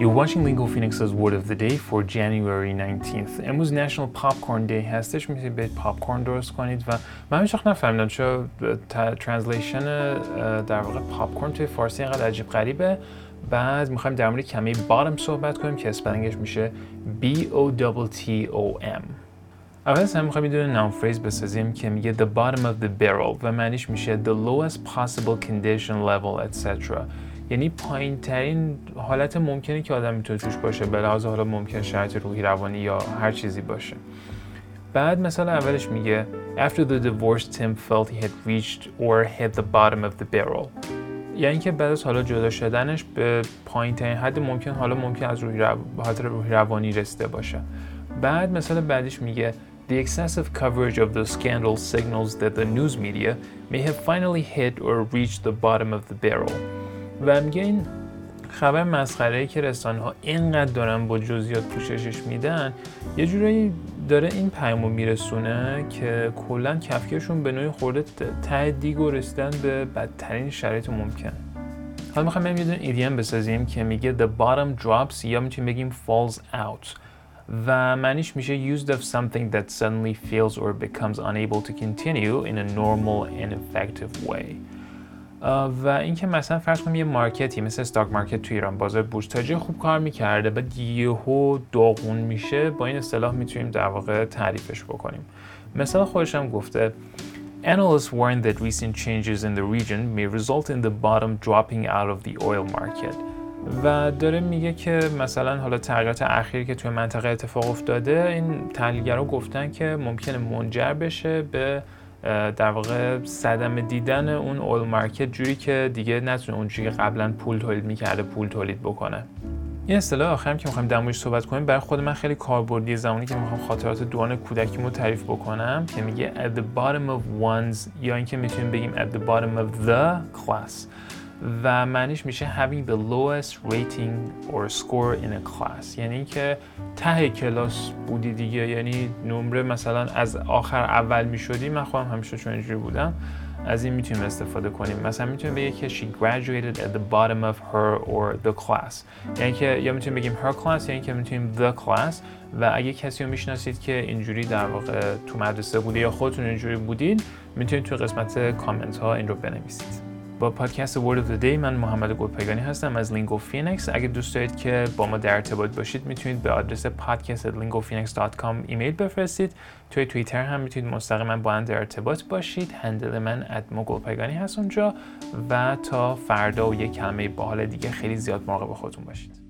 You're watching Lingo Phoenix's Word of the Day for January 19th. امروز National Popcorn Day. هستش می‌تونید برید پاپکورن درست کنید و من هیچ نفهمیدم چرا translation در واقع پاپکورن توی فارسی اینقدر عجیب غریبه. بعد می‌خوایم در مورد کلمه‌ی bottom صحبت کنیم که spelling ش میشه B O T T O M. اول از همه می‌خوایم یه noun phrase بسازیم که میگه the bottom of the barrel و معنیش میشه the lowest possible condition level etc یعنی پایین ترین حالت ممکنی که آدم می‌تونه توش باشه به لحاظ حالا ممکن شرایط روحی روانی یا هر چیزی باشه. بعد مثلا اولش میگه After the divorce Tim felt he had reached or hit the bottom of the barrel. یعنی که بعد از حالا جدا شدنش به پایین ترین حد ممکن حالا ممکن از روحی رو... روحی روانی رسیده باشه. بعد مثلا بعدش میگه The excessive coverage of the scandal signals that the news media may have finally hit or reached the bottom of the barrel. و میگه این خبر مسخره ای که رسانه ها اینقدر دارن با جزئیات پوششش میدن یه جورایی داره این پیامو میرسونه که کلا کفکیشون به نوعی خورده ته دیگ و رسیدن به بدترین شرایط ممکن. حالا می‌خوایم بریم یه دونه ایدیم بسازیم که میگه the bottom drops یا می‌تونیم بگیم falls out. و معنیش میشه used of something that suddenly fails or becomes unable to continue in a normal and effective way. و اینکه مثلا فرض کنیم یه مارکتی مثل استاک مارکت تو ایران بازار بورس تا خوب کار می‌کرده بعد یهو داغون میشه با این اصطلاح می‌تونیم در واقع تعریفش بکنیم مثلا خودش هم گفته Analysts warn that recent changes in the region may result in the bottom dropping out of the oil market. و داره میگه که مثلا حالا تغییرات اخیری که توی منطقه اتفاق افتاده این تحلیلگرا گفتن که ممکنه منجر بشه به در واقع صدمه دیدن اون اول مارکت جوری که دیگه نتونه اونجوری که قبلا پول تولید می‌کرده پول تولید بکنه. این اصطلاح آخرم که می‌خوایم در صحبت کنیم برای خود من خیلی کاربردی زمانی که می‌خوام خاطرات دوران کودکیمو تعریف بکنم که میگه at the bottom of one's یا اینکه می‌تونیم بگیم at the bottom of the class. و معنیش میشه having the lowest rating or score in a class. یعنی اینکه ته کلاس بودی دیگه. یعنی نمره مثلا از آخر اول می‌شدی من خودم همیشه چون اینجوری بودم از این می‌تونیم استفاده کنیم. مثلا می‌تونیم بگیم که she graduated at the bottom of her or the class. یعنی که یا می‌تونیم بگیم her class یعنی که می‌تونیم the class. و اگه کسی رو می‌شناسید که اینجوری در واقع تو مدرسه بوده یا خودتون اینجوری بودید می‌تونید تو قسمت کامنت ها این رو بنویسید. با پادکست Word of the Day من محمد گلپایگانی هستم از Lingo Phoenix. اگه دوست دارید که با ما در ارتباط باشید می‌تونید به آدرس podcast@lingophoenix.com ایمیل بفرستید. توی توییتر هم می‌تونید مستقیما با من در ارتباط باشید. هندل من @mogulpegani هست اونجا. و تا فردا و یک کلمه باحال دیگه خیلی زیاد مراقب خودتون باشید.